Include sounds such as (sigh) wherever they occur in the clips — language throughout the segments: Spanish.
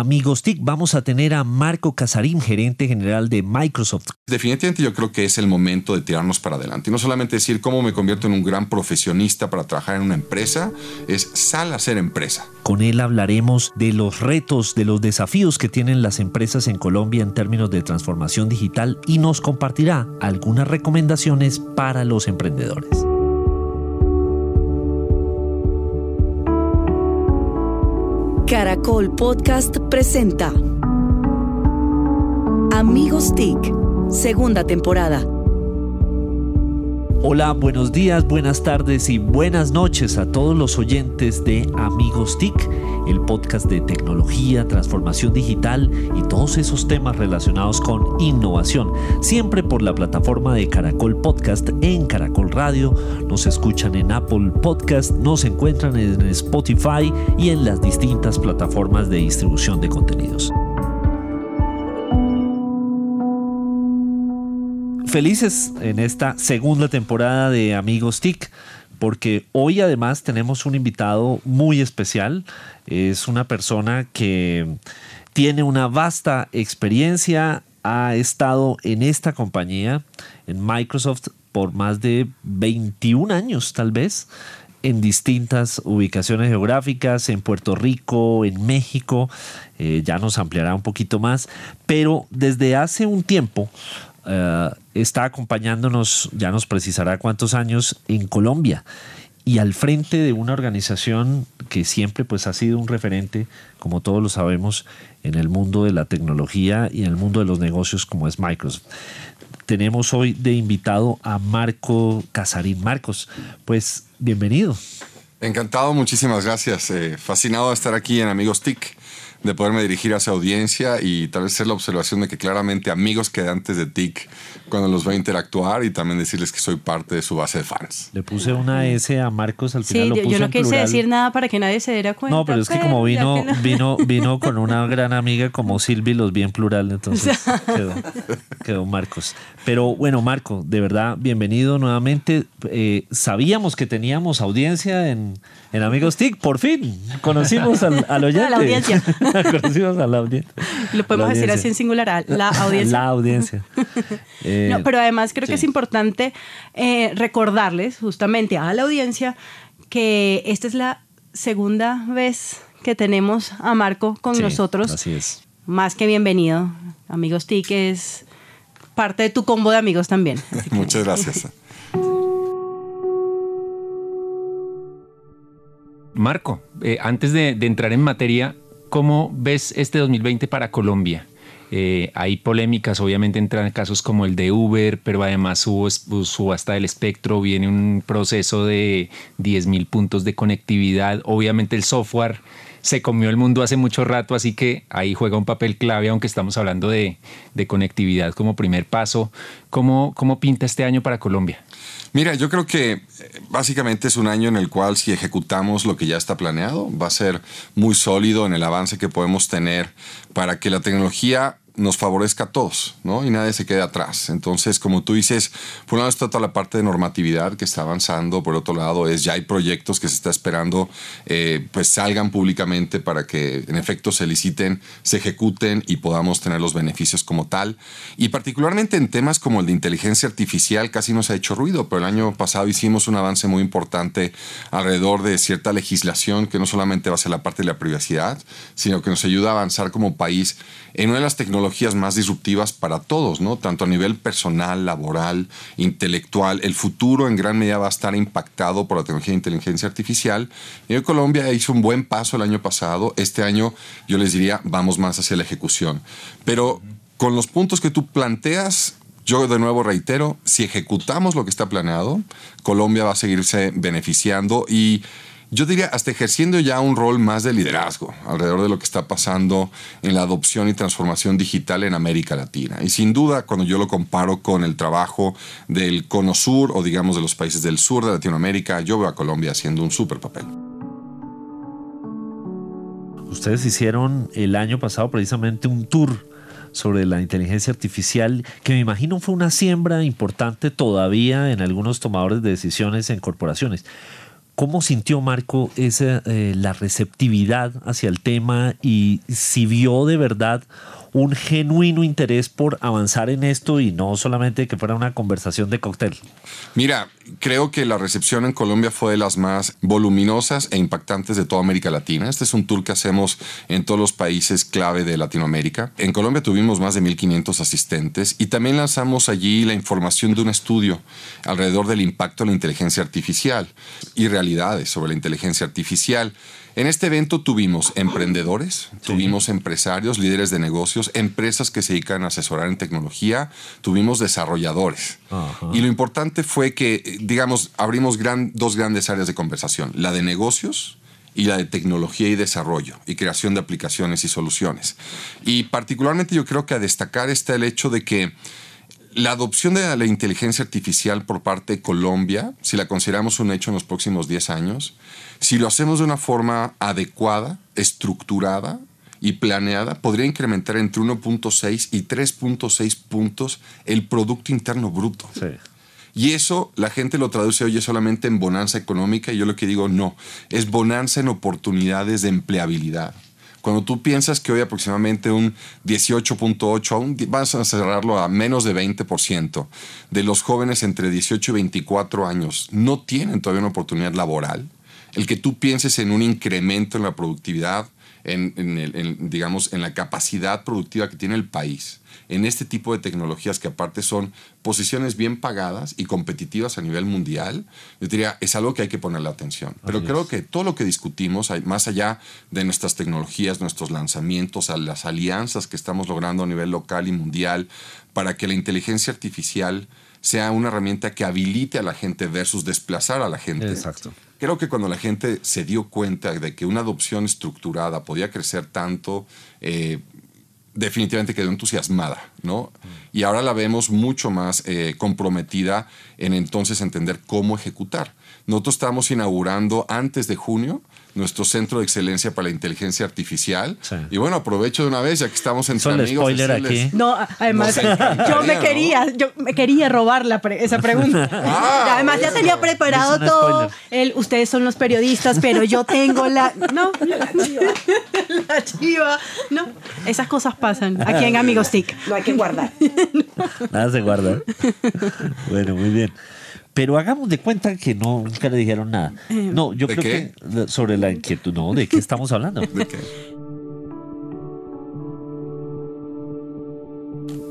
Amigos TIC vamos a tener a Marco Casarín, gerente general de Microsoft. Definitivamente yo creo que es el momento de tirarnos para adelante. Y no solamente decir cómo me convierto en un gran profesionista para trabajar en una empresa, es sal a ser empresa. Con él hablaremos de los retos, de los desafíos que tienen las empresas en Colombia en términos de transformación digital y nos compartirá algunas recomendaciones para los emprendedores. Caracol Podcast presenta Amigos TIC, segunda temporada. Hola, buenos días, buenas tardes y buenas noches a todos los oyentes de Amigos TIC, el podcast de tecnología, transformación digital y todos esos temas relacionados con innovación. Siempre por la plataforma de Caracol Podcast en Caracol Radio. Nos escuchan en Apple Podcast, nos encuentran en Spotify y en las distintas plataformas de distribución de contenidos. Felices en esta segunda temporada de Amigos TIC porque hoy además tenemos un invitado muy especial. Es una persona que tiene una vasta experiencia, ha estado en esta compañía, en Microsoft, por más de 21 años tal vez en distintas ubicaciones geográficas, en Puerto Rico, en México, eh, ya nos ampliará un poquito más, pero desde hace un tiempo eh, está acompañándonos, ya nos precisará cuántos años, en Colombia y al frente de una organización que siempre pues ha sido un referente, como todos lo sabemos, en el mundo de la tecnología y en el mundo de los negocios como es Microsoft. Tenemos hoy de invitado a Marco Casarín. Marcos, pues bienvenido. Encantado, muchísimas gracias. Eh, fascinado de estar aquí en Amigos TIC de poderme dirigir a esa audiencia y tal vez hacer la observación de que claramente amigos que antes de TIC cuando los va a interactuar y también decirles que soy parte de su base de fans. Le puse una S a Marcos al final. Sí, lo puse yo no en quise plural. decir nada para que nadie se diera cuenta. No, pero es que como pues, ya vino, que no. (laughs) vino, vino con una gran amiga como Silvi, los vi en plural, entonces (laughs) quedó, quedó Marcos. Pero bueno, Marco, de verdad, bienvenido nuevamente. Eh, sabíamos que teníamos audiencia en, en Amigos TIC, por fin. Conocimos al, al oyente. (laughs) A la audiencia. Conocimos a la audiencia. Lo podemos decir así en singular, a la audiencia. La audiencia. (laughs) Eh, No, pero además creo que es importante eh, recordarles justamente a la audiencia que esta es la segunda vez que tenemos a Marco con sí, nosotros. Así es. Más que bienvenido. Amigos TIC es parte de tu combo de amigos también. (laughs) Muchas gracias. Marco, eh, antes de, de entrar en materia, ¿cómo ves este 2020 para Colombia? Eh, hay polémicas, obviamente entran casos como el de Uber, pero además hubo subasta del espectro, viene un proceso de 10 mil puntos de conectividad, obviamente el software se comió el mundo hace mucho rato, así que ahí juega un papel clave, aunque estamos hablando de, de conectividad como primer paso. ¿Cómo, ¿Cómo pinta este año para Colombia? Mira, yo creo que eh, básicamente es un año en el cual si ejecutamos lo que ya está planeado, va a ser muy sólido en el avance que podemos tener para que la tecnología nos favorezca a todos, ¿no? Y nadie se quede atrás. Entonces, como tú dices, por un lado está toda la parte de normatividad que está avanzando, por otro lado es ya hay proyectos que se está esperando, eh, pues salgan públicamente para que en efecto se liciten, se ejecuten y podamos tener los beneficios como tal. Y particularmente en temas como el de inteligencia artificial casi no se ha hecho ruido, pero el año pasado hicimos un avance muy importante alrededor de cierta legislación que no solamente va a ser la parte de la privacidad, sino que nos ayuda a avanzar como país en una de las tecnologías más disruptivas para todos. Tanto a nivel personal, laboral, intelectual. El futuro en gran medida va a estar impactado por la tecnología de inteligencia artificial. Y Colombia hizo un buen paso el año pasado. Este año yo les diría, vamos más hacia la ejecución. Pero con los puntos que tú planteas, yo de nuevo reitero, si ejecutamos lo que está planeado, Colombia va a seguirse beneficiando y yo diría hasta ejerciendo ya un rol más de liderazgo alrededor de lo que está pasando en la adopción y transformación digital en América Latina. Y sin duda, cuando yo lo comparo con el trabajo del Cono Sur o digamos de los países del sur de Latinoamérica, yo veo a Colombia haciendo un súper papel. Ustedes hicieron el año pasado precisamente un tour sobre la inteligencia artificial, que me imagino fue una siembra importante todavía en algunos tomadores de decisiones en corporaciones. ¿Cómo sintió Marco esa, eh, la receptividad hacia el tema y si vio de verdad un genuino interés por avanzar en esto y no solamente que fuera una conversación de cóctel? Mira, creo que la recepción en Colombia fue de las más voluminosas e impactantes de toda América Latina. Este es un tour que hacemos en todos los países clave de Latinoamérica. En Colombia tuvimos más de 1.500 asistentes y también lanzamos allí la información de un estudio alrededor del impacto de la inteligencia artificial y realidades sobre la inteligencia artificial. En este evento tuvimos emprendedores, tuvimos empresarios, líderes de negocios, empresas que se dedican a asesorar en tecnología, tuvimos desarrolladores. Y lo importante fue que, digamos, abrimos dos grandes áreas de conversación, la de negocios y la de tecnología y desarrollo y creación de aplicaciones y soluciones. Y particularmente yo creo que a destacar está el hecho de que la adopción de la inteligencia artificial por parte de Colombia, si la consideramos un hecho en los próximos 10 años, si lo hacemos de una forma adecuada, estructurada y planeada, podría incrementar entre 1.6 y 3.6 puntos el Producto Interno Bruto. Y eso la gente lo traduce hoy solamente en bonanza económica y yo lo que digo no, es bonanza en oportunidades de empleabilidad. Cuando tú piensas que hoy aproximadamente un 18.8, aún vas a cerrarlo a menos de 20% de los jóvenes entre 18 y 24 años no tienen todavía una oportunidad laboral, el que tú pienses en un incremento en la productividad, en, digamos, en la capacidad productiva que tiene el país, en este tipo de tecnologías que aparte son posiciones bien pagadas y competitivas a nivel mundial, yo diría, es algo que hay que ponerle atención. Pero creo que todo lo que discutimos, más allá de nuestras tecnologías, nuestros lanzamientos, a las alianzas que estamos logrando a nivel local y mundial, para que la inteligencia artificial sea una herramienta que habilite a la gente versus desplazar a la gente. Exacto. Creo que cuando la gente se dio cuenta de que una adopción estructurada podía crecer tanto, eh, definitivamente quedó entusiasmada, ¿no? Y ahora la vemos mucho más eh, comprometida en entonces entender cómo ejecutar. Nosotros estamos inaugurando antes de junio nuestro centro de excelencia para la inteligencia artificial. Y bueno, aprovecho de una vez, ya que estamos entre Son amigos. spoiler aquí. No, además, yo me quería, yo me quería robar la esa pregunta. Ah, además, ya tenía preparado todo. El, ustedes son los periodistas, pero yo tengo la. No, la chiva. No, esas cosas pasan aquí en Amigos TIC. No hay que guardar. Nada se guarda. (laughs) Bueno, muy bien. Pero hagamos de cuenta que no, nunca le dijeron nada. Eh, No, yo ¿De creo qué? que sobre la inquietud, no, ¿de qué estamos hablando? ¿De qué?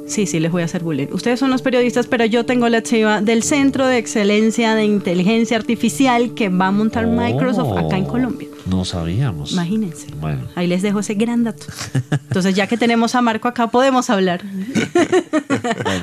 Sí, sí, les voy a hacer bullying. Ustedes son los periodistas, pero yo tengo la chiva del Centro de Excelencia de Inteligencia Artificial que va a montar Microsoft acá en Oh, Colombia. No sabíamos. Imagínense. Bueno. Ahí les dejo ese gran dato. (laughs) Entonces, ya que tenemos a Marco acá, podemos hablar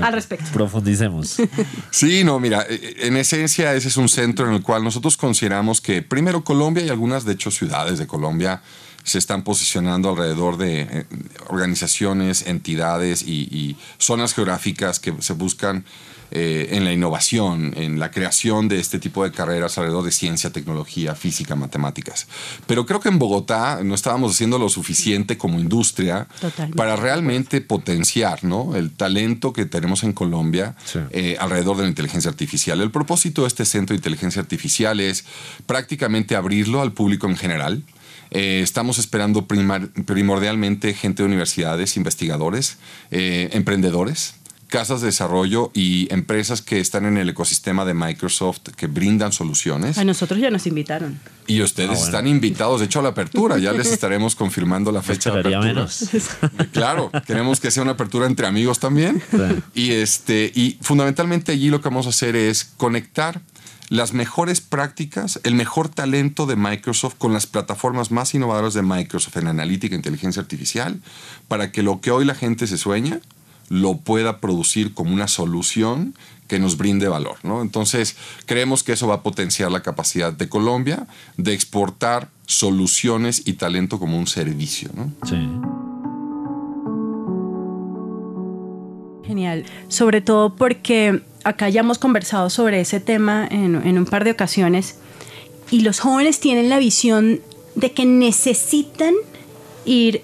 al respecto. Profundicemos. (laughs) Sí, no, mira, eh, en esencia ese es un centro en el cual nosotros consideramos que primero Colombia y algunas, de hecho, ciudades de Colombia se están posicionando alrededor de eh, organizaciones, entidades y, y zonas geográficas que se buscan eh, en la innovación, en la creación de este tipo de carreras alrededor de ciencia, tecnología, física, matemáticas. Pero creo que en Bogotá no estábamos haciendo lo suficiente como industria Totalmente. para realmente potenciar ¿no? el talento que tenemos en Colombia Sí. eh, alrededor de la inteligencia artificial. El propósito de este centro de inteligencia artificial es prácticamente abrirlo al público en general. Eh, estamos esperando primar- primordialmente gente de universidades, investigadores, eh, emprendedores, casas de desarrollo y empresas que están en el ecosistema de Microsoft que brindan soluciones. A nosotros ya nos invitaron. Y ustedes Ah, bueno. están invitados, de hecho, a la apertura. Ya les estaremos confirmando la fecha de apertura. menos. (laughs) Claro, queremos que sea una apertura entre amigos también. Y, este, y fundamentalmente allí lo que vamos a hacer es conectar las mejores prácticas, el mejor talento de Microsoft con las plataformas más innovadoras de Microsoft en analítica e inteligencia artificial, para que lo que hoy la gente se sueña lo pueda producir como una solución que nos brinde valor. ¿no? Entonces, creemos que eso va a potenciar la capacidad de Colombia de exportar soluciones y talento como un servicio. ¿no? Sí. Genial. Sobre todo porque acá ya hemos conversado sobre ese tema en, un par de ocasiones y los jóvenes tienen la visión de que necesitan ir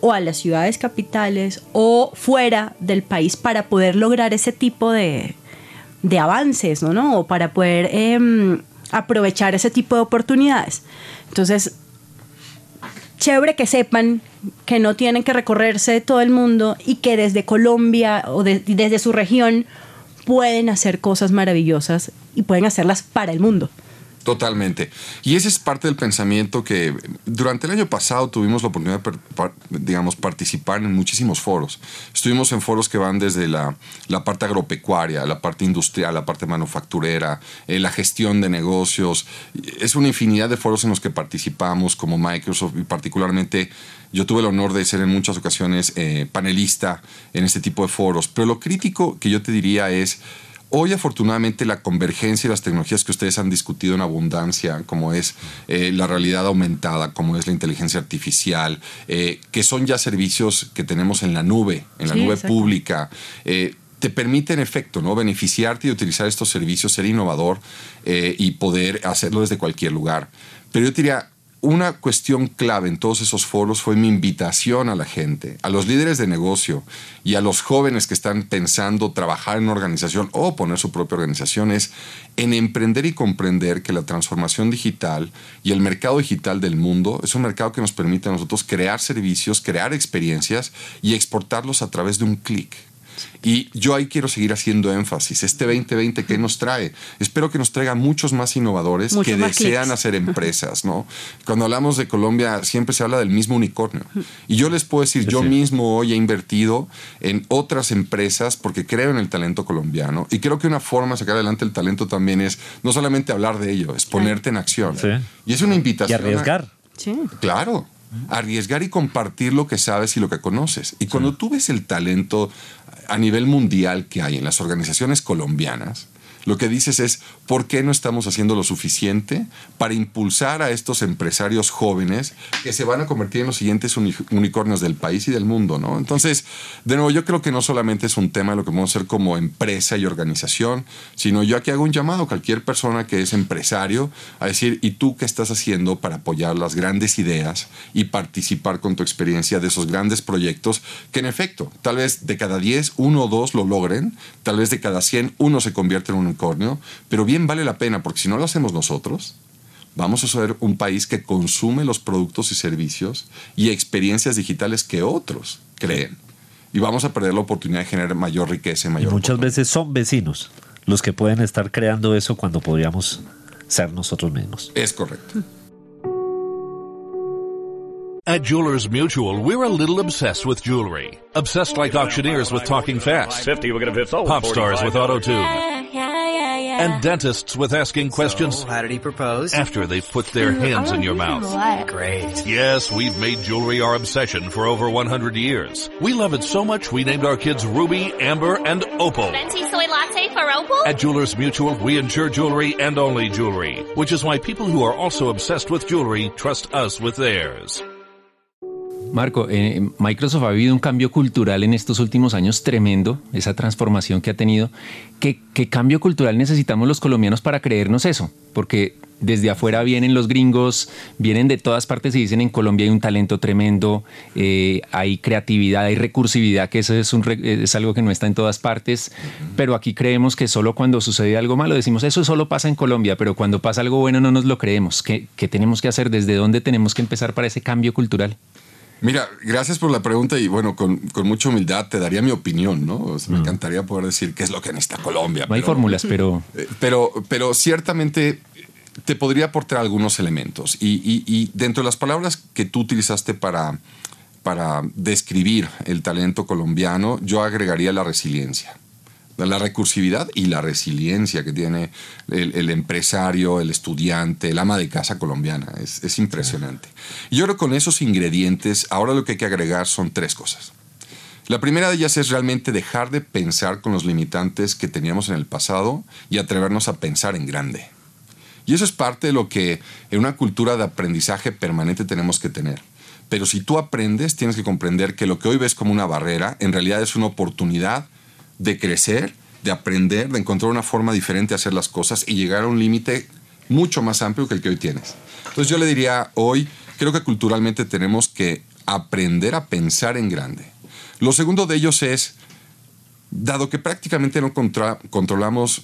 o a las ciudades capitales o fuera del país para poder lograr ese tipo de, de avances, ¿no? ¿no? O para poder em, aprovechar ese tipo de oportunidades. Entonces, chévere que sepan que no tienen que recorrerse todo el mundo y que desde Colombia o desde su región pueden hacer cosas maravillosas y pueden hacerlas para el mundo. Totalmente. Y ese es parte del pensamiento que durante el año pasado tuvimos la oportunidad de, digamos, participar en muchísimos foros. Estuvimos en foros que van desde la, la parte agropecuaria, la parte industrial, la parte manufacturera, eh, la gestión de negocios. Es una infinidad de foros en los que participamos como Microsoft y particularmente yo tuve el honor de ser en muchas ocasiones eh, panelista en este tipo de foros. Pero lo crítico que yo te diría es Hoy afortunadamente la convergencia y las tecnologías que ustedes han discutido en abundancia, como es eh, la realidad aumentada, como es la inteligencia artificial, eh, que son ya servicios que tenemos en la nube, en la nube pública, eh, te permite en efecto ¿no? beneficiarte y utilizar estos servicios, ser innovador y poder hacerlo desde cualquier lugar. Pero yo diría, una cuestión clave en todos esos foros fue mi invitación a la gente, a los líderes de negocio y a los jóvenes que están pensando trabajar en una organización o poner su propia organización, es en emprender y comprender que la transformación digital y el mercado digital del mundo es un mercado que nos permite a nosotros crear servicios, crear experiencias y exportarlos a través de un clic. Y yo ahí quiero seguir haciendo énfasis. Este 2020, ¿qué nos trae? Espero que nos traiga muchos más innovadores que desean hacer (laughs) empresas, ¿no? Cuando hablamos de Colombia, siempre se habla del mismo unicornio. Y yo les puedo decir, yo mismo hoy he invertido en otras empresas porque creo en el talento colombiano. Y creo que una forma de sacar adelante el talento también es no solamente hablar de ello, es ponerte en acción. Y es una invitación. Y arriesgar. Sí. Claro arriesgar y compartir lo que sabes y lo que conoces. Y cuando tú ves el talento a nivel mundial que hay en las organizaciones colombianas, lo que dices es, ¿por qué no estamos haciendo lo suficiente para impulsar a estos empresarios jóvenes que se van a convertir en los siguientes unicornios del país y del mundo? ¿no? Entonces, de nuevo, yo creo que no solamente es un tema de lo que podemos hacer como empresa y organización, sino yo aquí hago un llamado a cualquier persona que es empresario a decir, ¿y tú qué estás haciendo para apoyar las grandes ideas y participar con tu experiencia de esos grandes proyectos que en efecto, tal vez de cada 10, uno o dos lo logren, tal vez de cada 100, uno se convierte en un pero bien vale la pena, porque si no lo hacemos nosotros, vamos a ser un país que consume los productos y servicios y experiencias digitales que otros creen. Y vamos a perder la oportunidad de generar mayor riqueza y mayor. muchas veces son vecinos los que pueden estar creando eso cuando podríamos ser nosotros mismos. Es correcto. At Jewelers Mutual, we're a little obsessed with jewelry. Obsessed like auctioneers with talking fast. 50, we're gonna Pop stars with auto tune and dentists with asking questions. how did he propose? After they've put their hands in your mouth. Great. Yes, we've made jewelry our obsession for over 100 years. We love it so much we named our kids Ruby, Amber, and Opal. Venti soy latte for Opal? At Jewelers Mutual, we insure jewelry and only jewelry, which is why people who are also obsessed with jewelry trust us with theirs. Marco, eh, Microsoft ha vivido un cambio cultural en estos últimos años tremendo, esa transformación que ha tenido. ¿Qué, cambio cultural necesitamos los colombianos para creernos eso? Porque desde afuera vienen los gringos, vienen de todas partes y dicen en Colombia hay un talento tremendo, eh, hay creatividad, hay recursividad, que eso es, es, algo que no está en todas partes, pero aquí creemos que solo cuando sucede algo malo decimos eso solo pasa en Colombia, pero cuando pasa algo bueno no nos lo creemos. ¿Qué, qué tenemos que hacer? ¿Desde dónde tenemos que empezar para ese cambio cultural? Mira, gracias por la pregunta y bueno, con, mucha humildad te daría mi opinión, ¿no? me mm. encantaría poder decir qué es lo que necesita Colombia. No hay fórmulas, pero... Eh, pero... Pero ciertamente te podría aportar algunos elementos y, dentro de las palabras que tú utilizaste para, para describir el talento colombiano, yo agregaría la resiliencia la recursividad y la resiliencia que tiene el, empresario, el estudiante, el ama de casa colombiana. Es, impresionante. Y yo creo que con esos ingredientes, ahora lo que hay que agregar son tres cosas. La primera de ellas es realmente dejar de pensar con los limitantes que teníamos en el pasado y atrevernos a pensar en grande. Y eso es parte de lo que en una cultura de aprendizaje permanente tenemos que tener. Pero si tú aprendes, tienes que comprender que lo que hoy ves como una barrera, en realidad es una oportunidad de crecer, de aprender, de encontrar una forma diferente de hacer las cosas y llegar a un límite mucho más amplio que el que hoy tienes. Entonces yo le diría, hoy creo que culturalmente tenemos que aprender a pensar en grande. Lo segundo de ellos es, dado que prácticamente no controlamos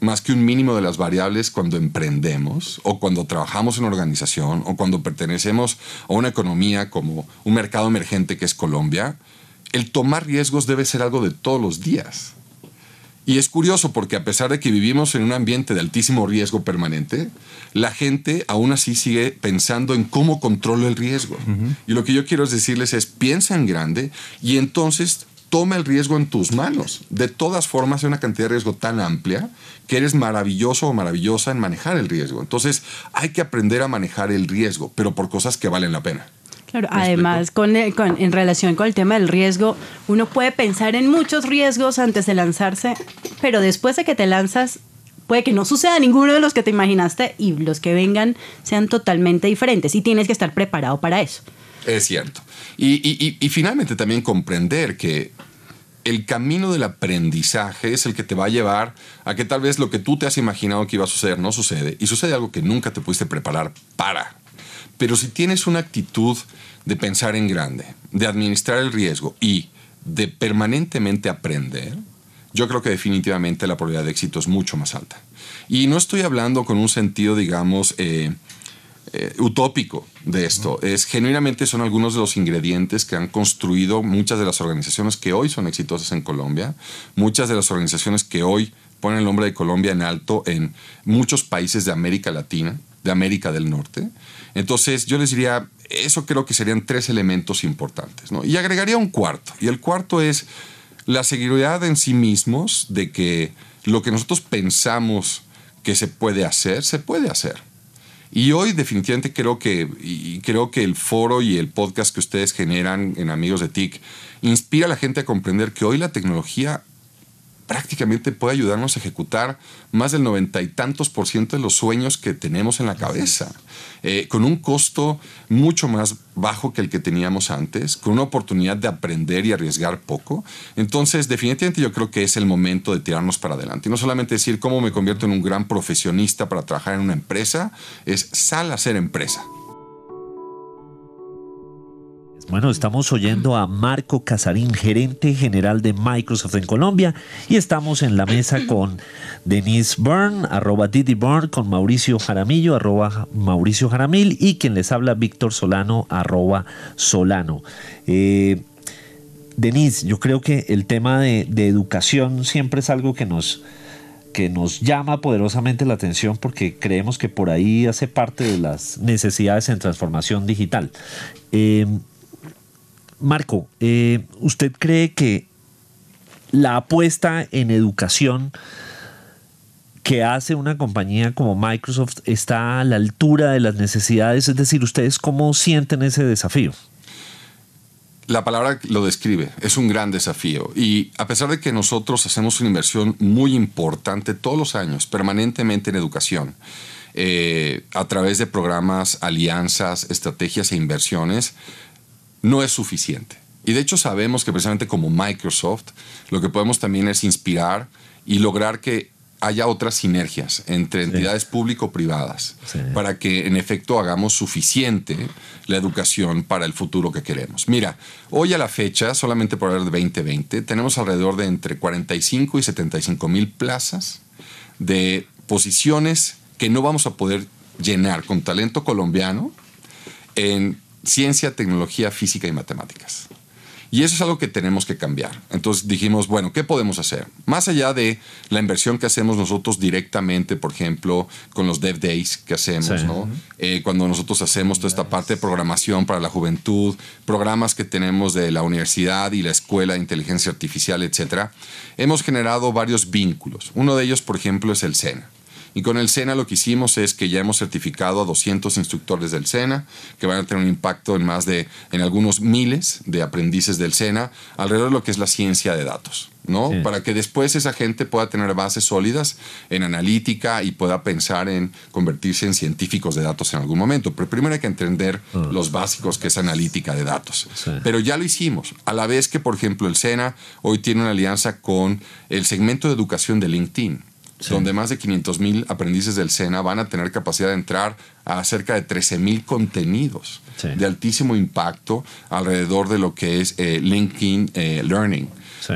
más que un mínimo de las variables cuando emprendemos o cuando trabajamos en organización o cuando pertenecemos a una economía como un mercado emergente que es Colombia, el tomar riesgos debe ser algo de todos los días. Y es curioso porque a pesar de que vivimos en un ambiente de altísimo riesgo permanente, la gente aún así sigue pensando en cómo controlo el riesgo. Y lo que yo quiero decirles es, piensa en grande y entonces toma el riesgo en tus manos. De todas formas, hay una cantidad de riesgo tan amplia que eres maravilloso o maravillosa en manejar el riesgo. Entonces, hay que aprender a manejar el riesgo, pero por cosas que valen la pena. Claro, además, con, en relación con el tema del riesgo, uno puede pensar en muchos riesgos antes de lanzarse, pero después de que te lanzas, puede que no suceda ninguno de los que te imaginaste y los que vengan sean totalmente diferentes y tienes que estar preparado para eso. Es cierto. Y, finalmente también comprender que el camino del aprendizaje es el que te va a llevar a que tal vez lo que tú te has imaginado que iba a suceder no sucede y sucede algo que nunca te pudiste preparar para. Pero si tienes una actitud de pensar en grande, de administrar el riesgo y de permanentemente aprender, yo creo que definitivamente la probabilidad de éxito es mucho más alta. Y no estoy hablando con un sentido, digamos, eh, eh, utópico de esto. Es genuinamente son algunos de los ingredientes que han construido muchas de las organizaciones que hoy son exitosas en Colombia, muchas de las organizaciones que hoy ponen el nombre de Colombia en alto en muchos países de América Latina, de América del Norte. Entonces yo les diría, eso creo que serían tres elementos importantes. Y agregaría un cuarto. Y el cuarto es la seguridad en sí mismos de que lo que nosotros pensamos que se puede hacer, se puede hacer. Y hoy definitivamente creo que, creo que el foro y el podcast que ustedes generan en Amigos de TIC inspira a la gente a comprender que hoy la tecnología prácticamente puede ayudarnos a ejecutar más del noventa y tantos por ciento de los sueños que tenemos en la cabeza, eh, con un costo mucho más bajo que el que teníamos antes, con una oportunidad de aprender y arriesgar poco. Entonces, definitivamente yo creo que es el momento de tirarnos para adelante. Y no solamente decir cómo me convierto en un gran profesionista para trabajar en una empresa, es sal a ser empresa. Bueno, estamos oyendo a Marco Casarín, gerente general de Microsoft en Colombia, y estamos en la mesa con Denise Byrne, arroba Didi Byrne, con Mauricio Jaramillo, arroba Mauricio Jaramil, y quien les habla, Víctor Solano, arroba Solano. Eh, Denise, yo creo que el tema de, educación siempre es algo que nos, que nos llama poderosamente la atención porque creemos que por ahí hace parte de las necesidades en transformación digital. Eh, Marco, eh, ¿usted cree que la apuesta en educación que hace una compañía como Microsoft está a la altura de las necesidades? Es decir, ¿ustedes cómo sienten ese desafío? La palabra lo describe, es un gran desafío. Y a pesar de que nosotros hacemos una inversión muy importante todos los años, permanentemente en educación, eh, a través de programas, alianzas, estrategias e inversiones, no es suficiente. Y de hecho sabemos que precisamente como Microsoft lo que podemos también es inspirar y lograr que haya otras sinergias entre entidades público-privadas para que en efecto hagamos suficiente la educación para el futuro que queremos. Mira, hoy a la fecha, solamente por hablar de 2020, tenemos alrededor de entre 45 y 75 mil plazas de posiciones que no vamos a poder llenar con talento colombiano en ciencia, tecnología, física y matemáticas. Y eso es algo que tenemos que cambiar. Entonces dijimos, bueno, ¿qué podemos hacer? Más allá de la inversión que hacemos nosotros directamente, por ejemplo, con los Dev Days que hacemos, ¿no? Eh, cuando nosotros hacemos toda esta parte de programación para la juventud, programas que tenemos de la universidad y la escuela de inteligencia artificial, etcétera, hemos generado varios vínculos. Uno de ellos, por ejemplo, es el SENA. Y con el SENA lo que hicimos es que ya hemos certificado a 200 instructores del SENA, que van a tener un impacto en más de, en algunos miles de aprendices del SENA, alrededor de lo que es la ciencia de datos. ¿no? Para que después esa gente pueda tener bases sólidas en analítica y pueda pensar en convertirse en científicos de datos en algún momento. Pero primero hay que entender ah. los básicos que es analítica de datos. Pero ya lo hicimos. A la vez que, por ejemplo, el SENA hoy tiene una alianza con el segmento de educación de LinkedIn donde más de 500 mil aprendices del SENA van a tener capacidad de entrar a cerca de 13 mil contenidos de altísimo impacto alrededor de lo que es eh, LinkedIn eh, Learning.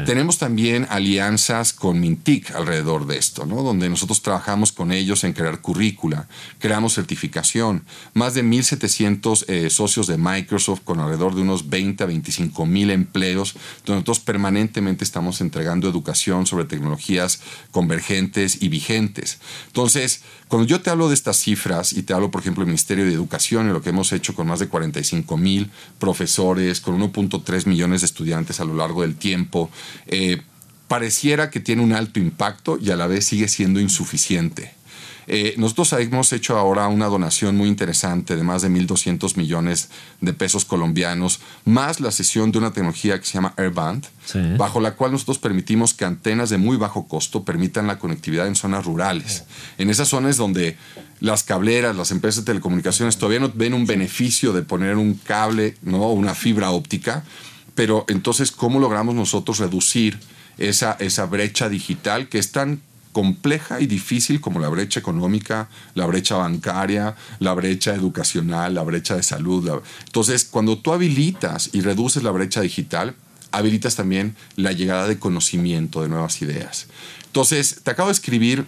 Tenemos también alianzas con Mintic alrededor de esto, ¿no? donde nosotros trabajamos con ellos en crear currícula, creamos certificación, más de 1.700 eh, socios de Microsoft con alrededor de unos 20 a 25 mil empleos, donde nosotros permanentemente estamos entregando educación sobre tecnologías convergentes y vigentes. Entonces, cuando yo te hablo de estas cifras y te hablo, por ejemplo, del Ministerio de Educación y lo que hemos hecho con más de 45 mil profesores, con 1.3 millones de estudiantes a lo largo del tiempo, eh, pareciera que tiene un alto impacto y a la vez sigue siendo insuficiente. Eh, nosotros hemos hecho ahora una donación muy interesante de más de 1.200 millones de pesos colombianos, más la sesión de una tecnología que se llama Airband, bajo la cual nosotros permitimos que antenas de muy bajo costo permitan la conectividad en zonas rurales. En esas zonas donde las cableras, las empresas de telecomunicaciones todavía no ven un beneficio de poner un cable, ¿no? una fibra óptica, pero entonces, ¿cómo logramos nosotros reducir esa, esa brecha digital que es tan compleja y difícil como la brecha económica, la brecha bancaria, la brecha educacional, la brecha de salud. Entonces, cuando tú habilitas y reduces la brecha digital, habilitas también la llegada de conocimiento, de nuevas ideas. Entonces, te acabo de escribir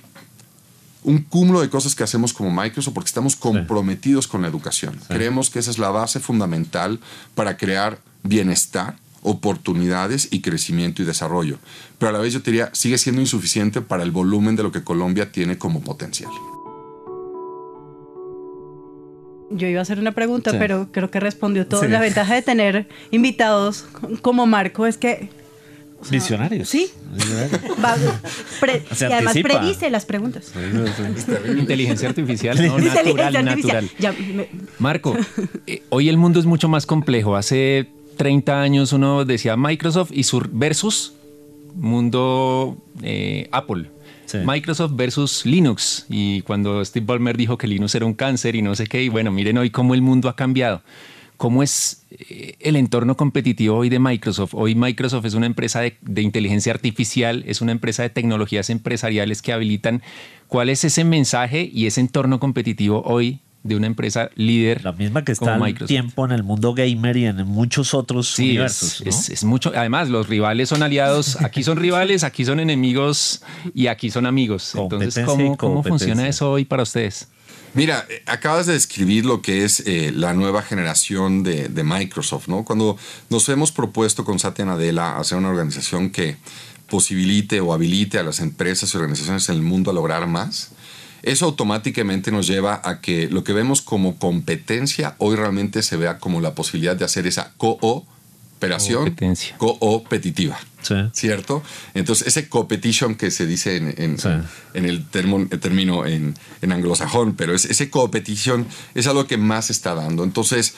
un cúmulo de cosas que hacemos como Microsoft porque estamos comprometidos con la educación. Creemos que esa es la base fundamental para crear bienestar oportunidades y crecimiento y desarrollo. Pero a la vez yo diría, sigue siendo insuficiente para el volumen de lo que Colombia tiene como potencial. Yo iba a hacer una pregunta, pero creo que respondió todo. La ventaja de tener invitados como Marco es que Visionarios. Sí. (laughs) y además predice las preguntas. Inteligencia artificial, no, natural, natural. Marco, (laughs) eh, hoy el mundo es mucho más complejo. Hace 30 años uno decía Microsoft y su versus mundo eh, Apple. Microsoft versus Linux. Y cuando Steve Ballmer dijo que Linux era un cáncer y no sé qué, y bueno, miren hoy cómo el mundo ha cambiado. ¿Cómo es eh, el entorno competitivo hoy de Microsoft? Hoy Microsoft es una empresa de, de, inteligencia artificial, es una empresa de tecnologías empresariales que habilitan. ¿Cuál es ese mensaje y ese entorno competitivo hoy de una empresa líder. La misma que está al tiempo en el mundo gamer y en muchos otros universos. Es, mucho. Además, los rivales son aliados. Aquí son rivales, aquí son enemigos y aquí son amigos. Entonces, ¿cómo, funciona eso hoy para ustedes? Mira, eh, acabas de describir lo que es eh, la nueva generación de, de, Microsoft, ¿no? Cuando nos hemos propuesto con Satya Nadella hacer una organización que posibilite o habilite a las empresas y organizaciones en el mundo a lograr más, eso automáticamente nos lleva a que lo que vemos como competencia hoy realmente se vea como la posibilidad de hacer esa cooperación coopetitiva. ¿Cierto? Entonces, ese competition que se dice en, el, término en, anglosajón, pero ese competition es algo que más está dando. Entonces,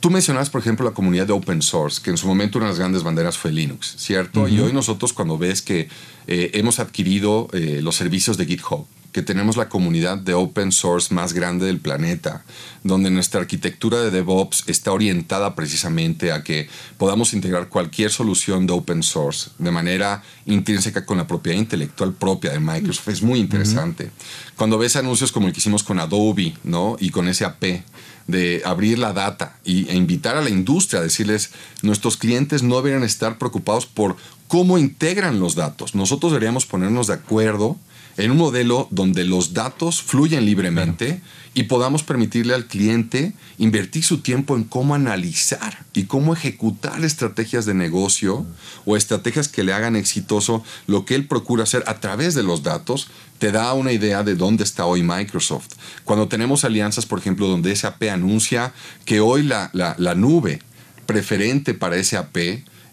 Tú mencionabas, por ejemplo, la comunidad de open source, que en su momento una de las grandes banderas fue Linux, ¿cierto? Y hoy nosotros cuando ves que eh, hemos adquirido eh, los servicios de GitHub, que tenemos la comunidad de open source más grande del planeta, donde nuestra arquitectura de DevOps está orientada precisamente a que podamos integrar cualquier solución de open source de manera intrínseca con la propiedad intelectual propia de Microsoft. Es muy interesante. Cuando ves anuncios como el que hicimos con Adobe ¿no? y con SAP, de abrir la data y, e invitar a la industria a decirles, nuestros clientes no deberían estar preocupados por cómo integran los datos. Nosotros deberíamos ponernos de acuerdo en un modelo donde los datos fluyen libremente y podamos permitirle al cliente invertir su tiempo en cómo analizar y cómo ejecutar estrategias de negocio o estrategias que le hagan exitoso lo que él procura hacer a través de los datos, te da una idea de dónde está hoy Microsoft. Cuando tenemos alianzas, por ejemplo, donde SAP anuncia que hoy la, la nube preferente para SAP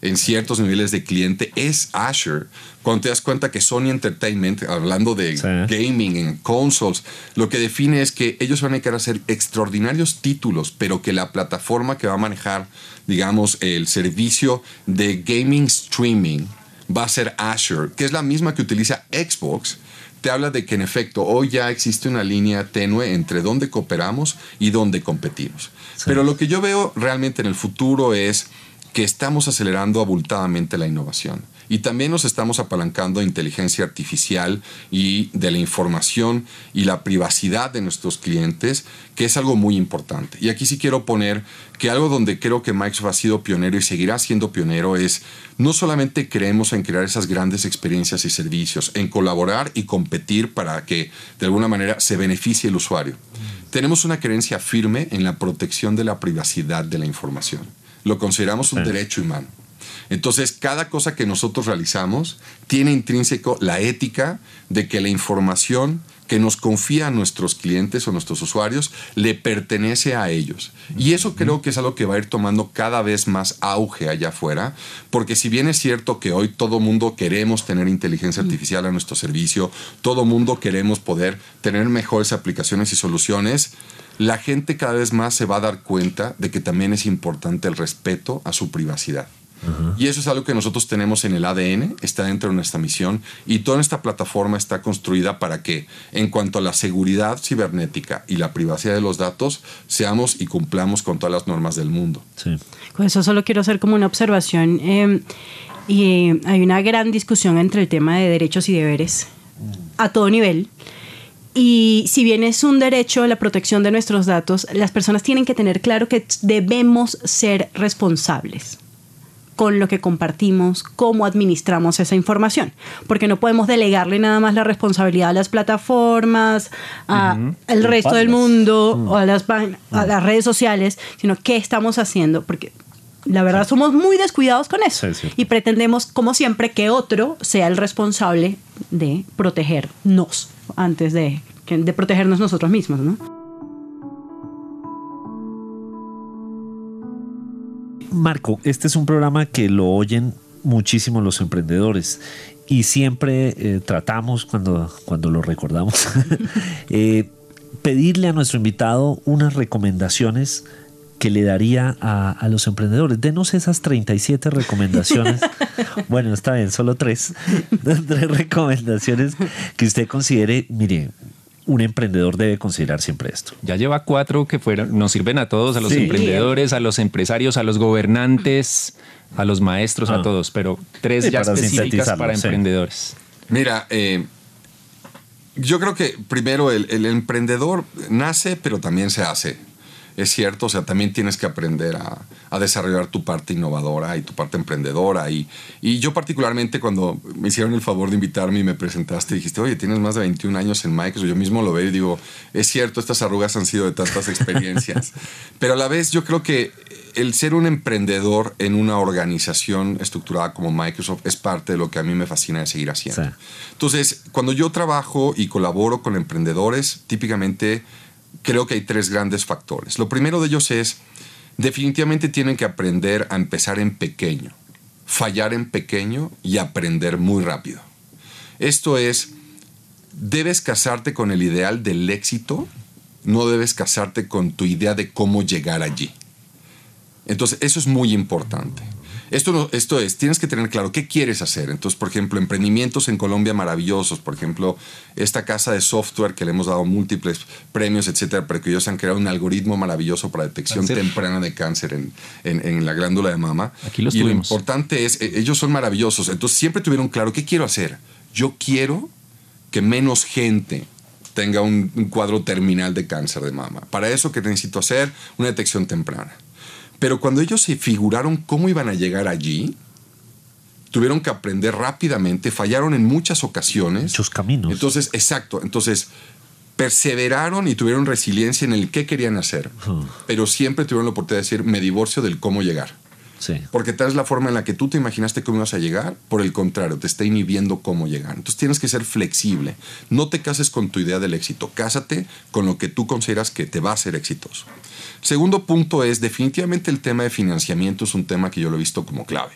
en ciertos niveles de cliente es Azure. Cuando te das cuenta que Sony Entertainment, hablando de gaming en consoles, lo que define es que ellos van a querer hacer extraordinarios títulos, pero que la plataforma que va a manejar, digamos, el servicio de gaming streaming va a ser Azure, que es la misma que utiliza Xbox te habla de que en efecto hoy ya existe una línea tenue entre dónde cooperamos y dónde competimos. Pero lo que yo veo realmente en el futuro es que estamos acelerando abultadamente la innovación. Y también nos estamos apalancando de inteligencia artificial y de la información y la privacidad de nuestros clientes, que es algo muy importante. Y aquí sí quiero poner que algo donde creo que Microsoft ha sido pionero y seguirá siendo pionero es no solamente creemos en crear esas grandes experiencias y servicios, en colaborar y competir para que de alguna manera se beneficie el usuario. Tenemos una creencia firme en la protección de la privacidad de la información. Lo consideramos un derecho humano. Entonces, cada cosa que nosotros realizamos tiene intrínseco la ética de que la información que nos confía a nuestros clientes o nuestros usuarios le pertenece a ellos. Y eso creo que es algo que va a ir tomando cada vez más auge allá afuera, porque si bien es cierto que hoy todo mundo queremos tener inteligencia artificial a nuestro servicio, todo mundo queremos poder tener mejores aplicaciones y soluciones, la gente cada vez más se va a dar cuenta de que también es importante el respeto a su privacidad. Y eso es algo que nosotros tenemos en el ADN, está dentro de nuestra misión y toda esta plataforma está construida para que en cuanto a la seguridad cibernética y la privacidad de los datos, seamos y cumplamos con todas las normas del mundo. Con eso solo quiero hacer como una observación. Em, y hay una gran discusión entre el tema de derechos y deberes a todo nivel. Y si bien es un derecho la protección de nuestros datos, las personas tienen que tener claro que debemos ser responsables con lo que compartimos, cómo administramos esa información, porque no podemos delegarle nada más la responsabilidad a las plataformas, al resto del mundo mm. o a las, a las redes sociales, sino qué estamos haciendo, porque la verdad somos muy descuidados con eso y pretendemos, como siempre, que otro sea el responsable de protegernos antes de, de protegernos nosotros mismos, ¿no? Marco, este es un programa que lo oyen muchísimo los emprendedores y siempre eh, tratamos, cuando, cuando lo recordamos, (laughs) eh, pedirle a nuestro invitado unas recomendaciones que le daría a, los emprendedores. Denos esas 37 recomendaciones. (laughs) bueno, está bien, solo tres. (laughs) tres recomendaciones que usted considere, mire, un emprendedor debe considerar siempre esto. Ya lleva cuatro que fueron, nos sirven a todos, a los emprendedores, a los empresarios, a los gobernantes, a los maestros, a ah. todos, pero tres ya específicas para emprendedores. Mira, eh, yo creo que primero el emprendedor nace, pero también se hace es cierto, o sea, también tienes que aprender a, desarrollar tu parte innovadora y tu parte emprendedora. Y, y, yo particularmente cuando me hicieron el favor de invitarme y me presentaste, dijiste, oye, tienes más de 21 años en Microsoft, yo mismo lo veo y digo, es cierto, estas arrugas han sido de tantas experiencias. (laughs) Pero a la vez yo creo que el ser un emprendedor en una organización estructurada como Microsoft es parte de lo que a mí me fascina de seguir haciendo. Entonces, cuando yo trabajo y colaboro con emprendedores, típicamente creo que hay tres grandes factores. Lo primero de ellos es, definitivamente tienen que aprender a empezar en pequeño, fallar en pequeño y aprender muy rápido. Esto es, debes casarte con el ideal del éxito, no debes casarte con tu idea de cómo llegar allí. Entonces, eso es muy importante. Esto, esto es, tienes que tener claro qué quieres hacer. Entonces, por ejemplo, emprendimientos en Colombia maravillosos. Por ejemplo, esta casa de software que le hemos dado múltiples premios, etcétera, para que ellos han creado un algoritmo maravilloso para detección temprana de cáncer en, en, la glándula de mama. Aquí los y lo importante es, e, ellos son maravillosos. Entonces, siempre tuvieron claro qué quiero hacer. Yo quiero que menos gente tenga un, un cuadro terminal de cáncer de mama. Para eso, ¿qué necesito hacer? Una detección temprana. Pero cuando ellos se figuraron cómo iban a llegar allí, tuvieron que aprender rápidamente, fallaron en muchas ocasiones. Muchos caminos. Entonces, exacto. Entonces, perseveraron y tuvieron resiliencia en el qué querían hacer. Pero siempre tuvieron la oportunidad de decir, me divorcio del cómo llegar. Porque tal es la forma en la que tú te imaginaste cómo ibas a llegar, por el contrario, te está inhibiendo cómo llegar. Entonces tienes que ser flexible. No te cases con tu idea del éxito, cásate con lo que tú consideras que te va a ser exitoso. Segundo punto es, definitivamente el tema de financiamiento es un tema que yo lo he visto como clave.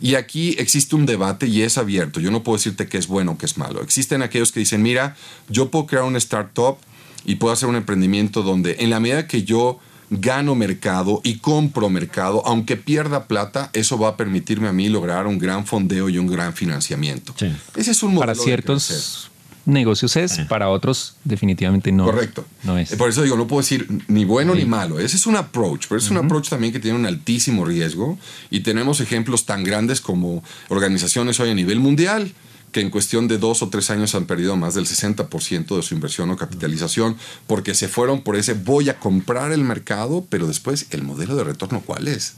Y aquí existe un debate y es abierto. Yo no puedo decirte que es bueno o que es malo. Existen aquellos que dicen, mira, yo puedo crear una startup y puedo hacer un emprendimiento donde en la medida que yo gano mercado y compro mercado, aunque pierda plata, eso va a permitirme a mí lograr un gran fondeo y un gran financiamiento. Ese es un modelo para ciertos negocios es, para otros definitivamente no. Correcto. No es. Por eso digo, no puedo decir ni bueno ni malo. Ese es un approach, pero es un approach también que tiene un altísimo riesgo y tenemos ejemplos tan grandes como organizaciones hoy a nivel mundial que en cuestión de dos o tres años han perdido más del 60% de su inversión o capitalización porque se fueron por ese voy a comprar el mercado, pero después el modelo de retorno cuál es.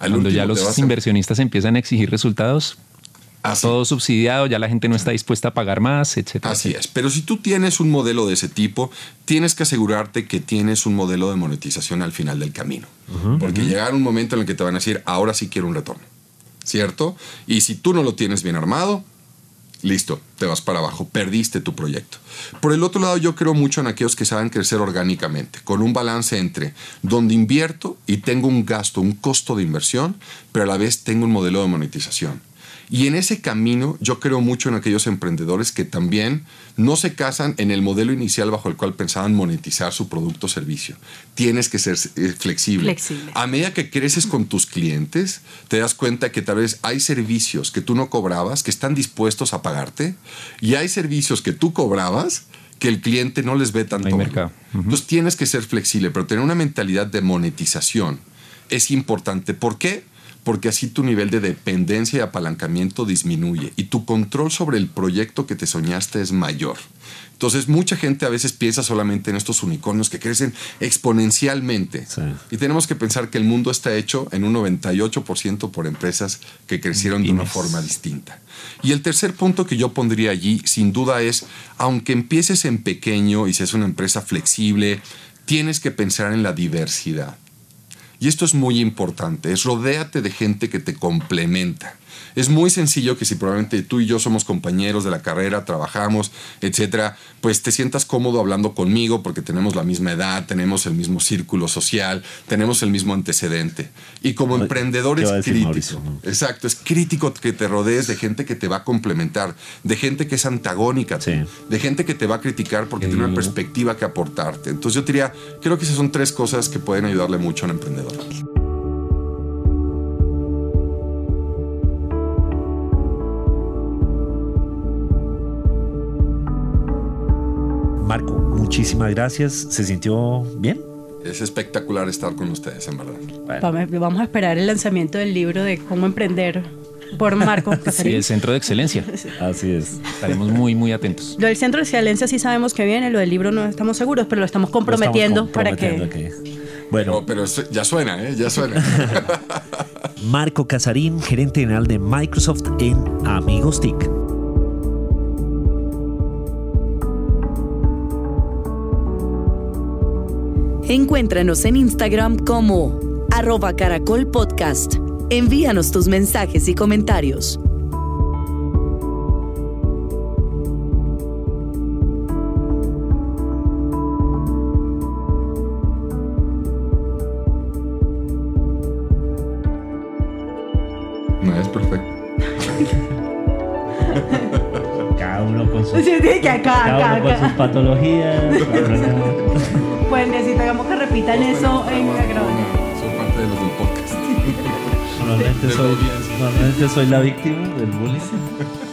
Cuando ya los inversionistas empiezan a exigir resultados, todo subsidiado, ya la gente no está dispuesta a pagar más, etc. Así es. Pero si tú tienes un modelo de ese tipo, tienes que asegurarte que tienes un modelo de monetización al final del camino. porque llegará un momento en el que te van a decir, ahora sí quiero un retorno. ¿Cierto? Y si tú no lo tienes bien armado, listo, te vas para abajo, perdiste tu proyecto. Por el otro lado, yo creo mucho en aquellos que saben crecer orgánicamente, con un balance entre donde invierto y tengo un gasto, un costo de inversión, pero a la vez tengo un modelo de monetización. Y en ese camino yo creo mucho en aquellos emprendedores que también no se casan en el modelo inicial bajo el cual pensaban monetizar su producto o servicio. Tienes que ser eh, flexible. A medida que creces con tus clientes, te das cuenta que tal vez hay servicios que tú no cobrabas, que están dispuestos a pagarte, y hay servicios que tú cobrabas que el cliente no les ve tanto. mercado. Entonces tienes que ser flexible, pero tener una mentalidad de monetización es importante. ¿Por qué? Porque así tu nivel de dependencia y apalancamiento disminuye y tu control sobre el proyecto que te soñaste es mayor. Entonces, mucha gente a veces piensa solamente en estos unicornios que crecen exponencialmente. Y tenemos que pensar que el mundo está hecho en un 98% por empresas que crecieron de una forma distinta. Y el tercer punto que yo pondría allí, sin duda, es, aunque empieces en pequeño y seas una empresa flexible, tienes que pensar en la diversidad. Y esto es muy importante, es rodéate de gente que te complementa. Es muy sencillo que si probablemente tú y yo somos compañeros de la carrera, trabajamos, etcétera, pues te sientas cómodo hablando conmigo porque tenemos la misma edad, tenemos el mismo círculo social, tenemos el mismo antecedente. Y como emprendedor es crítico. Exacto, es crítico que te rodees de gente que te va a complementar, de gente que es antagónica, de gente que te va a criticar porque tiene una perspectiva que aportarte. Entonces yo diría, creo que esas son tres cosas que pueden ayudarle mucho a un emprendedor. Marco, muchísimas gracias. ¿Se sintió bien? Es espectacular estar con ustedes, en verdad. Vamos a esperar el lanzamiento del libro de cómo emprender por Marco. sí, el centro de excelencia. (laughs) Así es. Estaremos muy, muy atentos. Lo del centro de excelencia sí sabemos que viene, lo del libro no estamos seguros, pero lo estamos comprometiendo, para que... Bueno. pero ya suena, ¿eh? Ya suena. (laughs) Marco Casarín, gerente general de Microsoft en Amigos TIC. Encuéntranos en Instagram como arroba caracol podcast. Envíanos tus mensajes y comentarios. No, es perfecto. Cada uno con sus, Sí, sí, que acá, cada acá, uno con acá. sus patologías. (laughs) Pues necesitamos que repitan eso en la grabación. Son parte de los del podcast. Normalmente soy, normalmente soy la víctima del bullying.